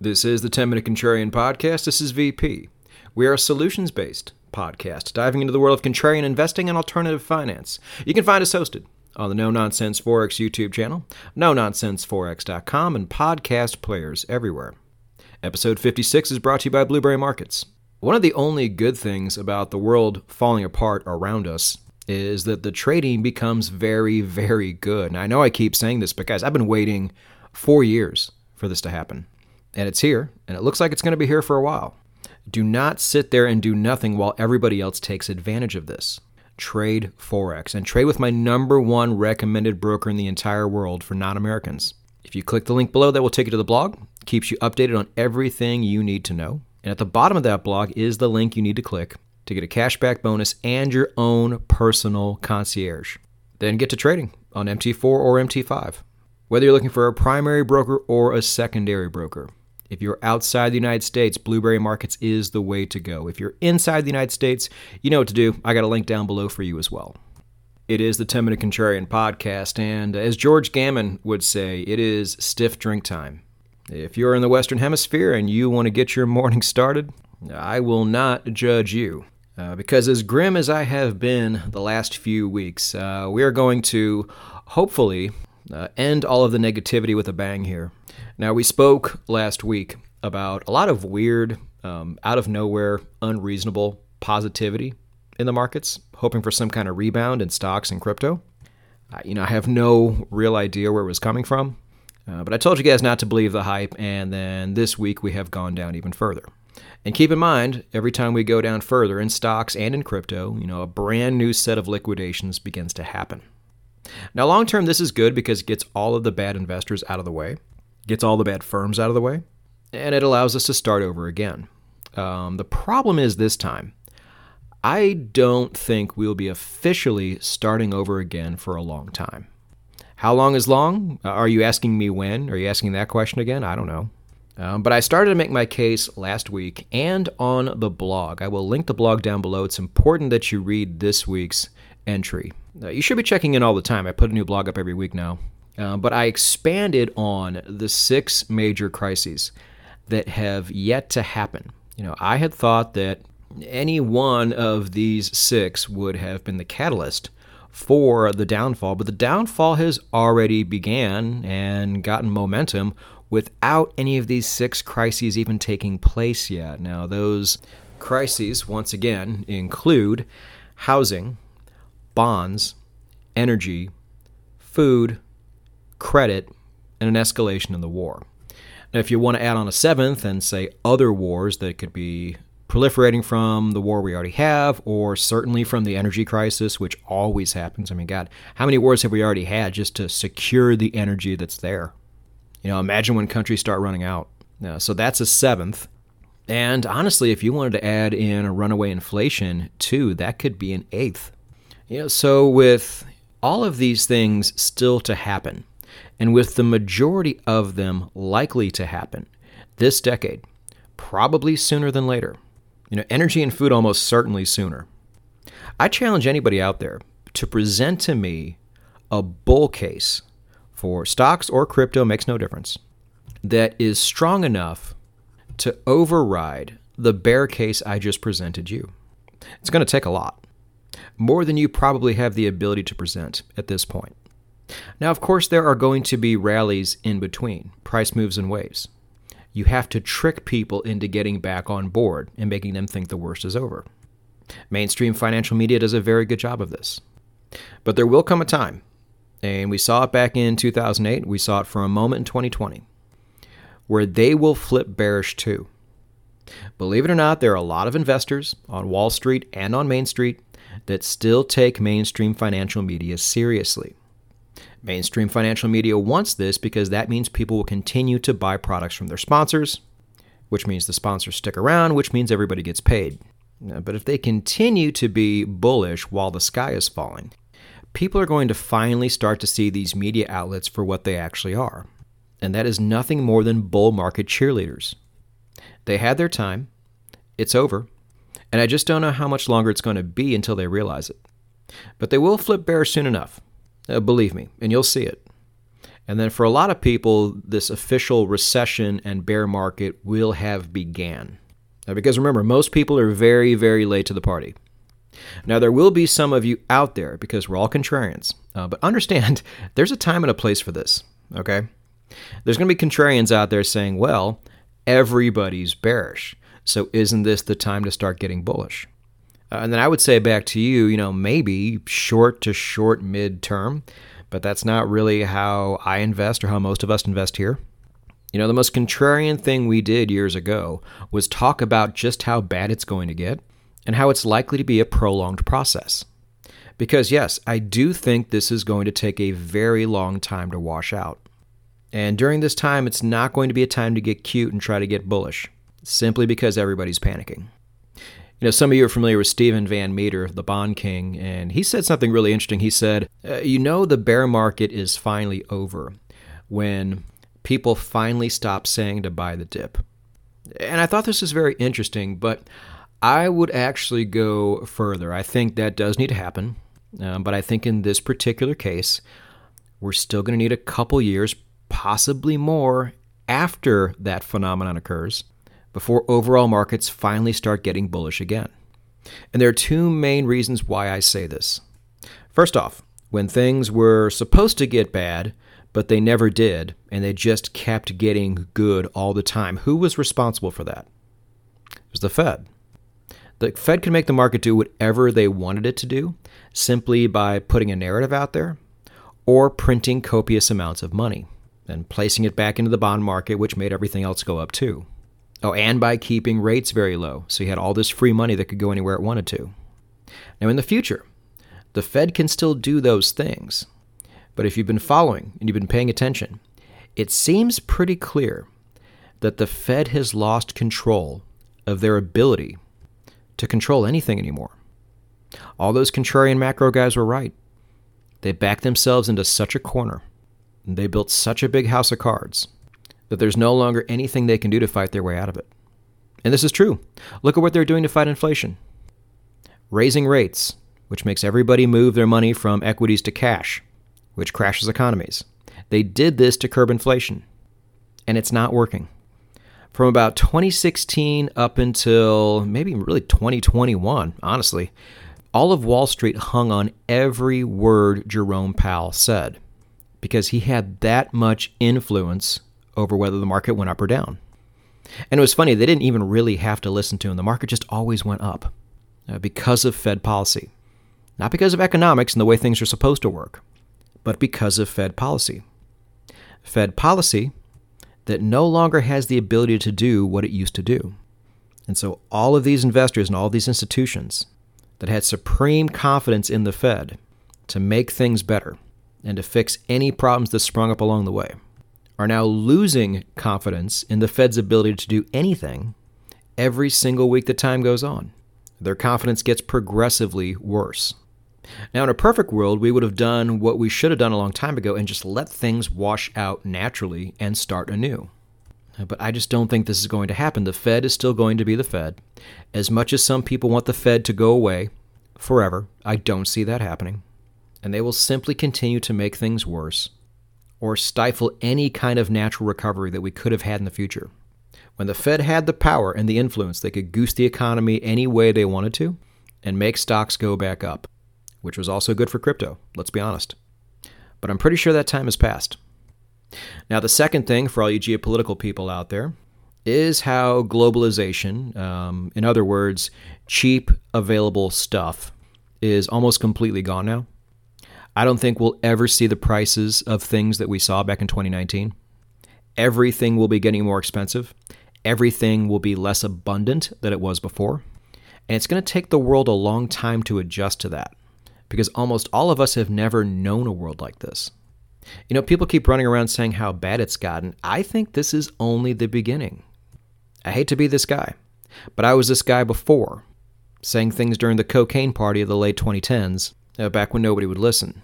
This is the 10 Minute Contrarian Podcast. This is VP. We are a solutions based podcast diving into the world of contrarian investing and alternative finance. You can find us hosted on the No Nonsense Forex YouTube channel, NoNonsenseForex.com, and podcast players everywhere. Episode 56 is brought to you by Blueberry Markets. One of the only good things about the world falling apart around us is that the trading becomes very, very good. And I know I keep saying this, but guys, I've been waiting four years for this to happen. And it's here, and it looks like it's going to be here for a while. Do not sit there and do nothing while everybody else takes advantage of this. Trade Forex and trade with my number one recommended broker in the entire world for non Americans. If you click the link below, that will take you to the blog, keeps you updated on everything you need to know. And at the bottom of that blog is the link you need to click to get a cashback bonus and your own personal concierge. Then get to trading on MT4 or MT5. Whether you're looking for a primary broker or a secondary broker, if you're outside the United States, Blueberry Markets is the way to go. If you're inside the United States, you know what to do. I got a link down below for you as well. It is the 10 Minute Contrarian podcast, and as George Gammon would say, it is stiff drink time. If you're in the Western Hemisphere and you want to get your morning started, I will not judge you. Uh, because as grim as I have been the last few weeks, uh, we are going to hopefully uh, end all of the negativity with a bang here. Now, we spoke last week about a lot of weird, um, out of nowhere, unreasonable positivity in the markets, hoping for some kind of rebound in stocks and crypto. Uh, you know, I have no real idea where it was coming from, uh, but I told you guys not to believe the hype, and then this week we have gone down even further. And keep in mind, every time we go down further in stocks and in crypto, you know, a brand new set of liquidations begins to happen. Now, long term, this is good because it gets all of the bad investors out of the way gets all the bad firms out of the way, and it allows us to start over again. Um, the problem is this time, I don't think we'll be officially starting over again for a long time. How long is long? Uh, are you asking me when? Are you asking that question again? I don't know. Um, but I started to make my case last week and on the blog. I will link the blog down below. It's important that you read this week's entry. Uh, you should be checking in all the time. I put a new blog up every week now. Uh, but I expanded on the six major crises that have yet to happen. You know, I had thought that any one of these six would have been the catalyst for the downfall, but the downfall has already began and gotten momentum without any of these six crises even taking place yet. Now, those crises, once again, include housing, bonds, energy, food, credit, and an escalation in the war. Now, if you want to add on a seventh and say other wars that could be proliferating from the war we already have, or certainly from the energy crisis, which always happens. I mean, God, how many wars have we already had just to secure the energy that's there? You know, imagine when countries start running out. so that's a seventh. And honestly, if you wanted to add in a runaway inflation too, that could be an eighth. You know, so with all of these things still to happen, and with the majority of them likely to happen this decade, probably sooner than later. You know, energy and food almost certainly sooner. I challenge anybody out there to present to me a bull case for stocks or crypto, makes no difference, that is strong enough to override the bear case I just presented you. It's going to take a lot, more than you probably have the ability to present at this point. Now, of course, there are going to be rallies in between, price moves and waves. You have to trick people into getting back on board and making them think the worst is over. Mainstream financial media does a very good job of this. But there will come a time, and we saw it back in 2008, we saw it for a moment in 2020, where they will flip bearish too. Believe it or not, there are a lot of investors on Wall Street and on Main Street that still take mainstream financial media seriously. Mainstream financial media wants this because that means people will continue to buy products from their sponsors, which means the sponsors stick around, which means everybody gets paid. Uh, but if they continue to be bullish while the sky is falling, people are going to finally start to see these media outlets for what they actually are. And that is nothing more than bull market cheerleaders. They had their time, it's over, and I just don't know how much longer it's going to be until they realize it. But they will flip bear soon enough. Uh, believe me, and you'll see it. And then for a lot of people, this official recession and bear market will have began. Now, because remember, most people are very, very late to the party. Now, there will be some of you out there because we're all contrarians, uh, but understand there's a time and a place for this, okay? There's going to be contrarians out there saying, well, everybody's bearish, so isn't this the time to start getting bullish? Uh, and then I would say back to you, you know, maybe short to short mid term, but that's not really how I invest or how most of us invest here. You know, the most contrarian thing we did years ago was talk about just how bad it's going to get and how it's likely to be a prolonged process. Because, yes, I do think this is going to take a very long time to wash out. And during this time, it's not going to be a time to get cute and try to get bullish, simply because everybody's panicking. You know, some of you are familiar with Steven Van Metre, the Bond King, and he said something really interesting. He said, uh, You know, the bear market is finally over when people finally stop saying to buy the dip. And I thought this was very interesting, but I would actually go further. I think that does need to happen. Um, but I think in this particular case, we're still going to need a couple years, possibly more, after that phenomenon occurs before overall markets finally start getting bullish again. And there are two main reasons why I say this. First off, when things were supposed to get bad, but they never did, and they just kept getting good all the time, who was responsible for that? It was the Fed. The Fed could make the market do whatever they wanted it to do simply by putting a narrative out there or printing copious amounts of money and placing it back into the bond market, which made everything else go up too. Oh, and by keeping rates very low, so you had all this free money that could go anywhere it wanted to. Now, in the future, the Fed can still do those things. But if you've been following and you've been paying attention, it seems pretty clear that the Fed has lost control of their ability to control anything anymore. All those contrarian macro guys were right. They backed themselves into such a corner. They built such a big house of cards that there's no longer anything they can do to fight their way out of it. And this is true. Look at what they're doing to fight inflation raising rates, which makes everybody move their money from equities to cash, which crashes economies. They did this to curb inflation, and it's not working. From about 2016 up until maybe really 2021, honestly, all of Wall Street hung on every word Jerome Powell said because he had that much influence over whether the market went up or down. And it was funny, they didn't even really have to listen to him. The market just always went up uh, because of Fed policy. Not because of economics and the way things are supposed to work, but because of Fed policy. Fed policy that no longer has the ability to do what it used to do. And so all of these investors and all these institutions that had supreme confidence in the Fed to make things better and to fix any problems that sprung up along the way are now losing confidence in the Fed's ability to do anything every single week that time goes on. Their confidence gets progressively worse. Now, in a perfect world, we would have done what we should have done a long time ago and just let things wash out naturally and start anew. Uh, but I just don't think this is going to happen. The Fed is still going to be the Fed. As much as some people want the Fed to go away forever, I don't see that happening. And they will simply continue to make things worse or stifle any kind of natural recovery that we could have had in the future. When the Fed had the power and the influence, they could goose the economy any way they wanted to and make stocks go back up, which was also good for crypto, let's be honest. But I'm pretty sure that time has passed. Now, the second thing for all you geopolitical people out there is how globalization, um, in other words, cheap, available stuff, is almost completely gone now. I don't think we'll ever see the prices of things that we saw back in 2019. Everything will be getting more expensive. Everything will be less abundant than it was before. And it's going to take the world a long time to adjust to that because almost all of us have never known a world like this. You know, people keep running around saying how bad it's gotten. I think this is only the beginning. I hate to be this guy, but I was this guy before, saying things during the cocaine party of the late 2010s, uh, back when nobody would listen.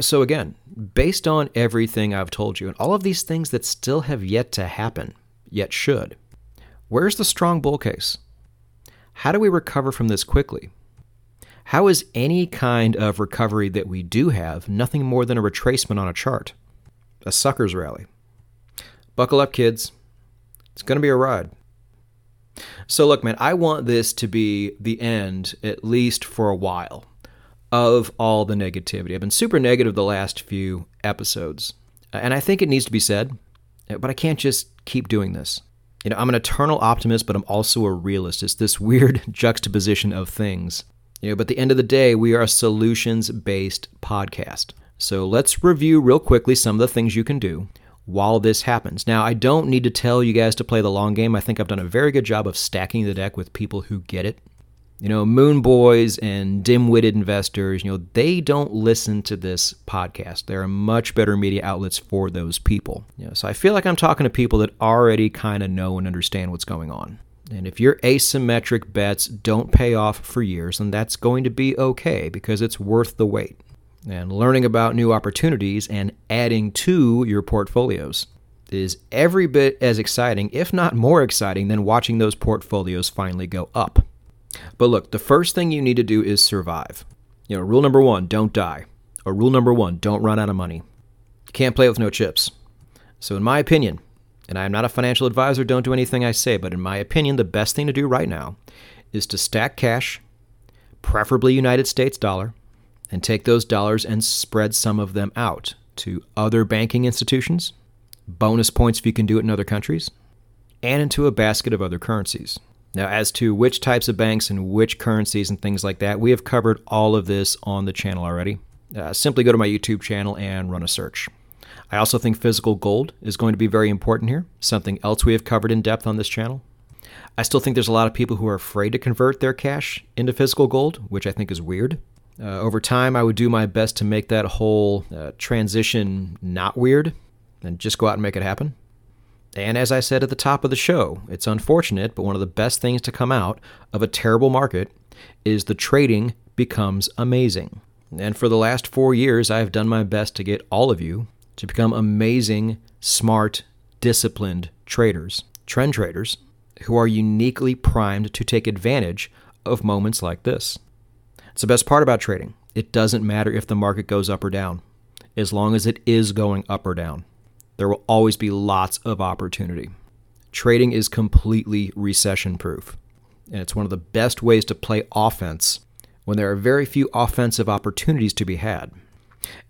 So again, based on everything I've told you and all of these things that still have yet to happen, yet should, where's the strong bull case? How do we recover from this quickly? How is any kind of recovery that we do have nothing more than a retracement on a chart? a sucker's rally. Buckle up, kids. It's going to be a ride. So, look, man, I want this to be the end, at least for a while, of all the negativity. I've been super negative the last few episodes, uh, and I think it needs to be said, uh, but I can't just keep doing this. You know, I'm an eternal optimist, but I'm also a realist. It's this weird juxtaposition of things. You know, but at the end of the day, we are a solutions based podcast. So let's review real quickly some of the things you can do while this happens. Now, I don't need to tell you guys to play the long game. I think I've done a very good job of stacking the deck with people who get it. You know, moon boys and dim-witted investors, you know, they don't listen to this podcast. There are much better media outlets for those people. You know, so I feel like I'm talking to people that already kind of know and understand what's going on. And if your asymmetric bets don't pay off for years, then that's going to be okay because it's worth the wait and learning about new opportunities and adding to your portfolios is every bit as exciting, if not more exciting, than watching those portfolios finally go up. But look, the first thing you need to do is survive. You know, rule number one, don't die. Or rule number one, don't run out of money. You can't play with no chips. So, in my opinion, and I am not a financial advisor, don't do anything I say, but in my opinion, the best thing to do right now is to stack cash, preferably United States dollar, and take those dollars and spread some of them out to other banking institutions, bonus points if you can do it in other countries, and into a basket of other currencies. Now, as to which types of banks and which currencies and things like that, we have covered all of this on the channel already. Uh, simply go to my YouTube channel and run a search. I also think physical gold is going to be very important here, something else we have covered in depth on this channel. I still think there's a lot of people who are afraid to convert their cash into physical gold, which I think is weird. Uh, over time, I would do my best to make that whole uh, transition not weird and just go out and make it happen. And as I said at the top of the show, it's unfortunate, but one of the best things to come out of a terrible market is the trading becomes amazing. And for the last four years, I've done my best to get all of you to become amazing, smart, disciplined traders, trend traders, who are uniquely primed to take advantage of moments like this. It's the best part about trading. It doesn't matter if the market goes up or down, as long as it is going up or down. There will always be lots of opportunity. Trading is completely recession proof, and it's one of the best ways to play offense when there are very few offensive opportunities to be had.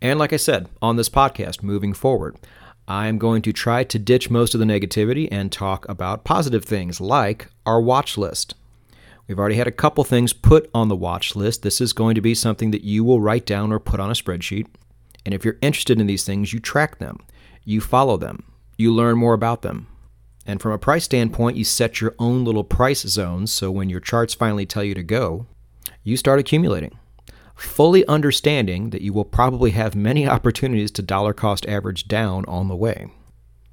And like I said on this podcast, moving forward, I'm going to try to ditch most of the negativity and talk about positive things like our watch list. We've already had a couple things put on the watch list. This is going to be something that you will write down or put on a spreadsheet. And if you're interested in these things, you track them, you follow them, you learn more about them. And from a price standpoint, you set your own little price zones so when your charts finally tell you to go, you start accumulating, fully understanding that you will probably have many opportunities to dollar cost average down on the way.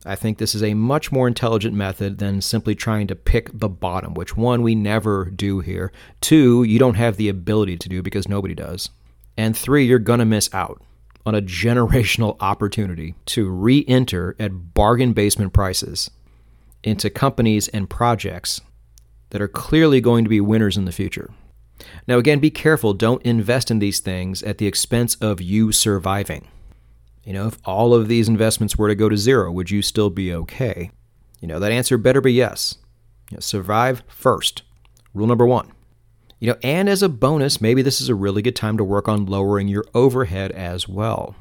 I think this is a much more intelligent method than simply trying to pick the bottom, which one, we never do here. Two, you don't have the ability to do because nobody does. And three, you're going to miss out on a generational opportunity to re enter at bargain basement prices into companies and projects that are clearly going to be winners in the future. Now, again, be careful. Don't invest in these things at the expense of you surviving. You know, if all of these investments were to go to zero, would you still be okay? You know, that answer better be yes. You know, survive first. Rule number one. You know, and as a bonus, maybe this is a really good time to work on lowering your overhead as well.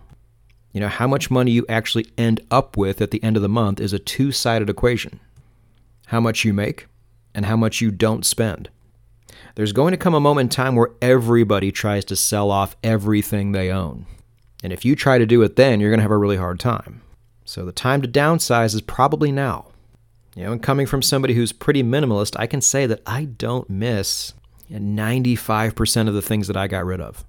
You know, how much money you actually end up with at the end of the month is a two sided equation. How much you make and how much you don't spend. There's going to come a moment in time where everybody tries to sell off everything they own. And if you try to do it then, you're going to have a really hard time. So the time to downsize is probably now. You know, and coming from somebody who's pretty minimalist, I can say that I don't miss 95% of the things that I got rid of.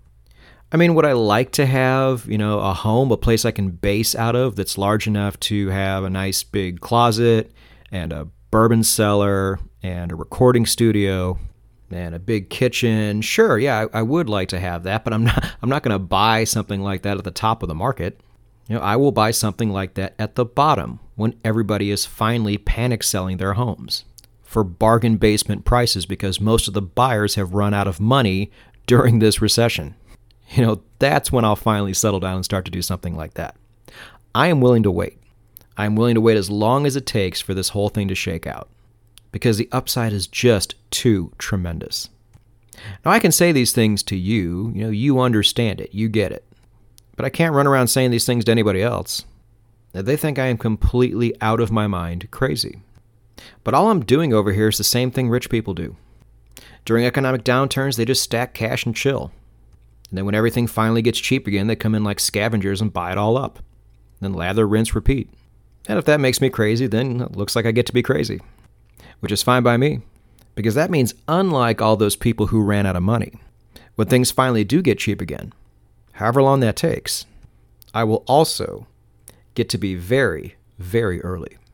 I mean, would I like to have, you know, a home, a place I can base out of that's large enough to have a nice big closet and a bourbon cellar and a recording studio and a big kitchen. Sure, yeah, I, I would like to have that, but I'm not I'm not going to buy something like that at the top of the market. You know, I will buy something like that at the bottom when everybody is finally panic selling their homes for bargain basement prices because most of the buyers have run out of money during this recession. You know, that's when I'll finally settle down and start to do something like that. I am willing to wait. I am willing to wait as long as it takes for this whole thing to shake out because the upside is just too tremendous. Now, I can say these things to you, you know, you understand it, you get it. But I can't run around saying these things to anybody else. They think I am completely out of my mind crazy. But all I'm doing over here is the same thing rich people do. During economic downturns, they just stack cash and chill. And then when everything finally gets cheap again, they come in like scavengers and buy it all up. Then lather, rinse, repeat. And if that makes me crazy, then it looks like I get to be crazy. Which is fine by me, because that means unlike all those people who ran out of money, when things finally do get cheap again, however long that takes, I will also get to be very, very early.